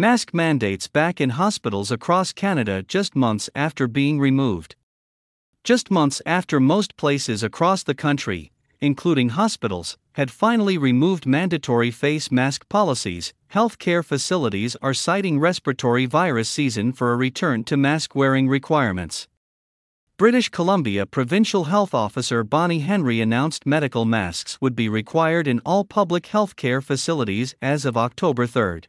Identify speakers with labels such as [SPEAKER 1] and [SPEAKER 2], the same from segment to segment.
[SPEAKER 1] Mask mandates back in hospitals across Canada just months after being removed. Just months after most places across the country, including hospitals, had finally removed mandatory face mask policies, healthcare facilities are citing respiratory virus season for a return to mask wearing requirements. British Columbia Provincial Health Officer Bonnie Henry announced medical masks would be required in all public healthcare facilities as of October 3.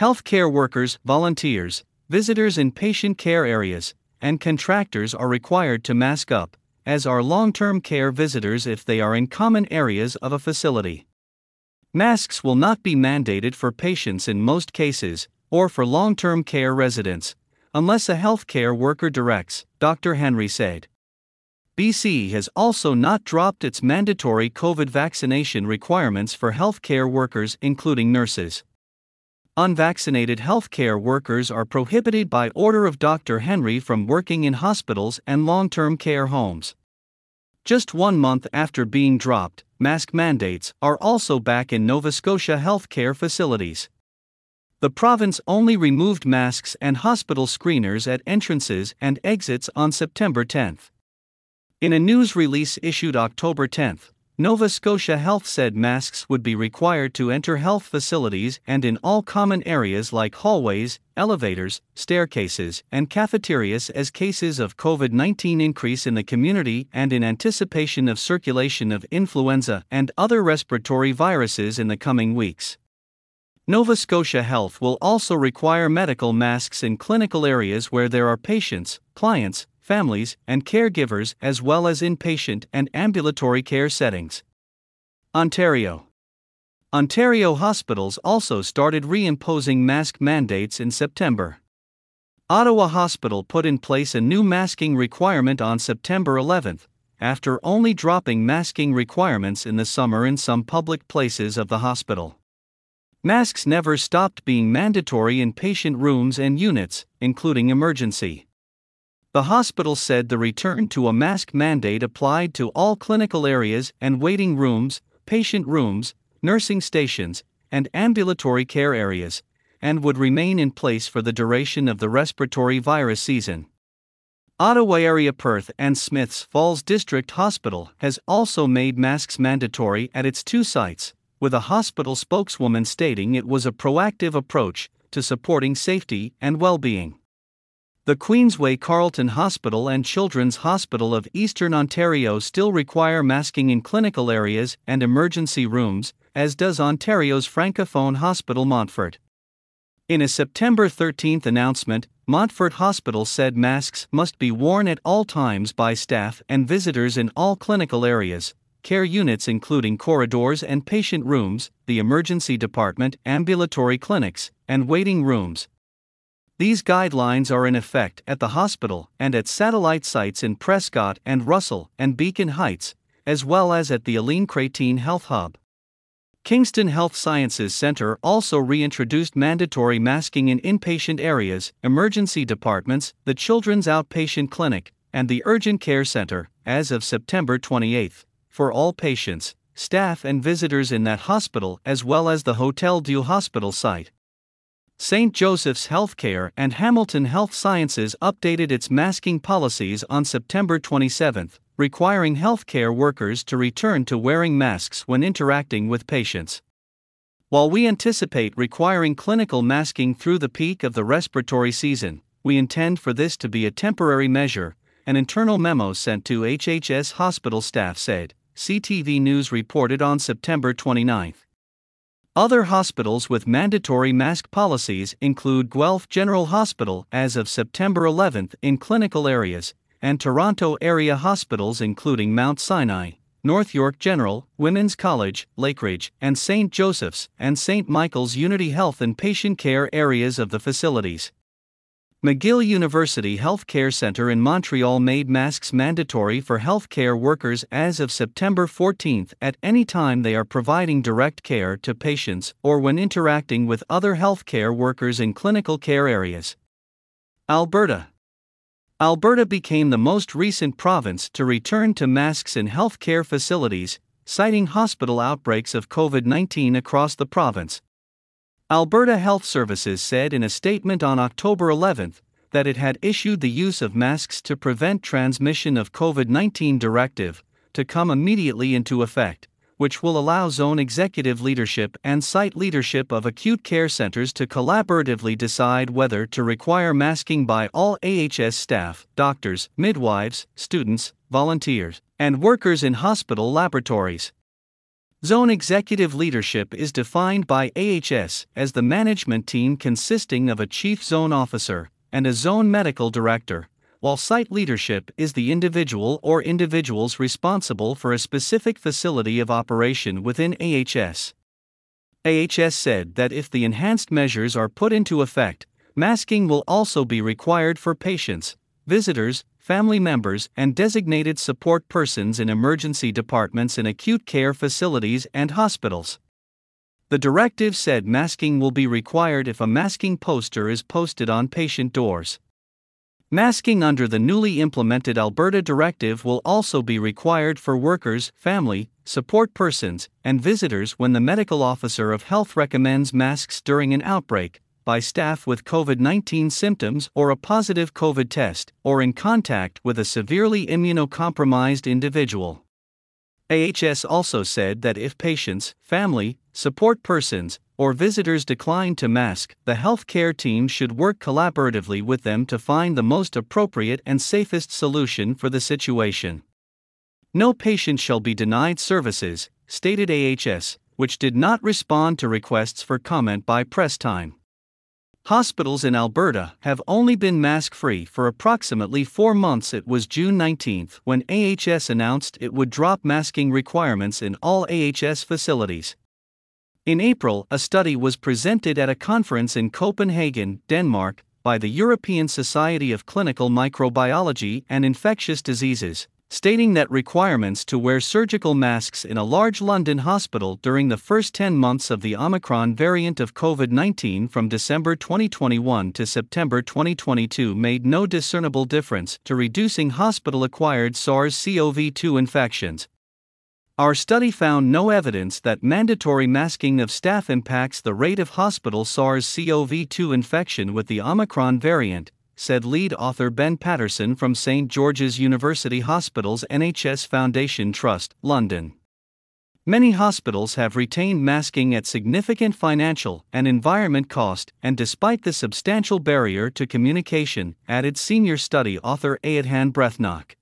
[SPEAKER 1] Healthcare workers, volunteers, visitors in patient care areas, and contractors are required to mask up, as are long term care visitors if they are in common areas of a facility. Masks will not be mandated for patients in most cases, or for long term care residents, unless a healthcare worker directs, Dr. Henry said. BC has also not dropped its mandatory COVID vaccination requirements for healthcare workers, including nurses unvaccinated healthcare workers are prohibited by order of Dr. Henry from working in hospitals and long term care homes. Just one month after being dropped, mask mandates are also back in Nova Scotia healthcare facilities. The province only removed masks and hospital screeners at entrances and exits on September 10. In a news release issued October 10, Nova Scotia Health said masks would be required to enter health facilities and in all common areas like hallways, elevators, staircases, and cafeterias as cases of COVID 19 increase in the community and in anticipation of circulation of influenza and other respiratory viruses in the coming weeks. Nova Scotia Health will also require medical masks in clinical areas where there are patients, clients, families, and caregivers, as well as inpatient and ambulatory care settings. Ontario Ontario hospitals also started reimposing mask mandates in September. Ottawa Hospital put in place a new masking requirement on September 11, after only dropping masking requirements in the summer in some public places of the hospital. Masks never stopped being mandatory in patient rooms and units, including emergency. The hospital said the return to a mask mandate applied to all clinical areas and waiting rooms, patient rooms, nursing stations, and ambulatory care areas, and would remain in place for the duration of the respiratory virus season. Ottawa area Perth and Smiths Falls District Hospital has also made masks mandatory at its two sites, with a hospital spokeswoman stating it was a proactive approach to supporting safety and well being. The Queensway Carleton Hospital and Children's Hospital of Eastern Ontario still require masking in clinical areas and emergency rooms, as does Ontario's Francophone Hospital Montfort. In a September 13 announcement, Montfort Hospital said masks must be worn at all times by staff and visitors in all clinical areas, care units including corridors and patient rooms, the emergency department, ambulatory clinics, and waiting rooms, these guidelines are in effect at the hospital and at satellite sites in Prescott and Russell and Beacon Heights, as well as at the Aline Chrétien Health Hub. Kingston Health Sciences Center also reintroduced mandatory masking in inpatient areas, emergency departments, the Children's Outpatient Clinic, and the Urgent Care Center, as of September 28, for all patients, staff, and visitors in that hospital as well as the Hotel Dieu Hospital site. St. Joseph's Healthcare and Hamilton Health Sciences updated its masking policies on September 27, requiring healthcare workers to return to wearing masks when interacting with patients. While we anticipate requiring clinical masking through the peak of the respiratory season, we intend for this to be a temporary measure, an internal memo sent to HHS hospital staff said, CTV News reported on September 29. Other hospitals with mandatory mask policies include Guelph General Hospital as of September 11 in clinical areas, and Toronto area hospitals including Mount Sinai, North York General, Women's College, Lakeridge, and St. Joseph's and St. Michael's Unity Health and Patient Care areas of the facilities. McGill University Healthcare Center in Montreal made masks mandatory for healthcare workers as of September 14 at any time they are providing direct care to patients or when interacting with other healthcare workers in clinical care areas. Alberta Alberta became the most recent province to return to masks in healthcare facilities, citing hospital outbreaks of COVID 19 across the province, Alberta Health Services said in a statement on October 11 that it had issued the use of masks to prevent transmission of COVID 19 directive to come immediately into effect, which will allow zone executive leadership and site leadership of acute care centers to collaboratively decide whether to require masking by all AHS staff, doctors, midwives, students, volunteers, and workers in hospital laboratories. Zone executive leadership is defined by AHS as the management team consisting of a chief zone officer and a zone medical director, while site leadership is the individual or individuals responsible for a specific facility of operation within AHS. AHS said that if the enhanced measures are put into effect, masking will also be required for patients, visitors, family members, and designated support persons in emergency departments in acute care facilities and hospitals. The directive said masking will be required if a masking poster is posted on patient doors. Masking under the newly implemented Alberta directive will also be required for workers, family, support persons, and visitors when the medical officer of health recommends masks during an outbreak, by staff with COVID 19 symptoms or a positive COVID test, or in contact with a severely immunocompromised individual. AHS also said that if patients, family, support persons, or visitors decline to mask, the healthcare team should work collaboratively with them to find the most appropriate and safest solution for the situation. No patient shall be denied services, stated AHS, which did not respond to requests for comment by press time. Hospitals in Alberta have only been mask free for approximately four months. It was June 19 when AHS announced it would drop masking requirements in all AHS facilities. In April, a study was presented at a conference in Copenhagen, Denmark, by the European Society of Clinical Microbiology and Infectious Diseases, stating that requirements to wear surgical masks in a large London hospital during the first 10 months of the Omicron variant of COVID 19 from December 2021 to September 2022 made no discernible difference to reducing hospital acquired SARS CoV 2 infections. Our study found no evidence that mandatory masking of staff impacts the rate of hospital SARS CoV 2 infection with the Omicron variant, said lead author Ben Patterson from St. George's University Hospital's NHS Foundation Trust, London. Many hospitals have retained masking at significant financial and environment cost, and despite the substantial barrier to communication, added senior study author Aodhan Breathnach.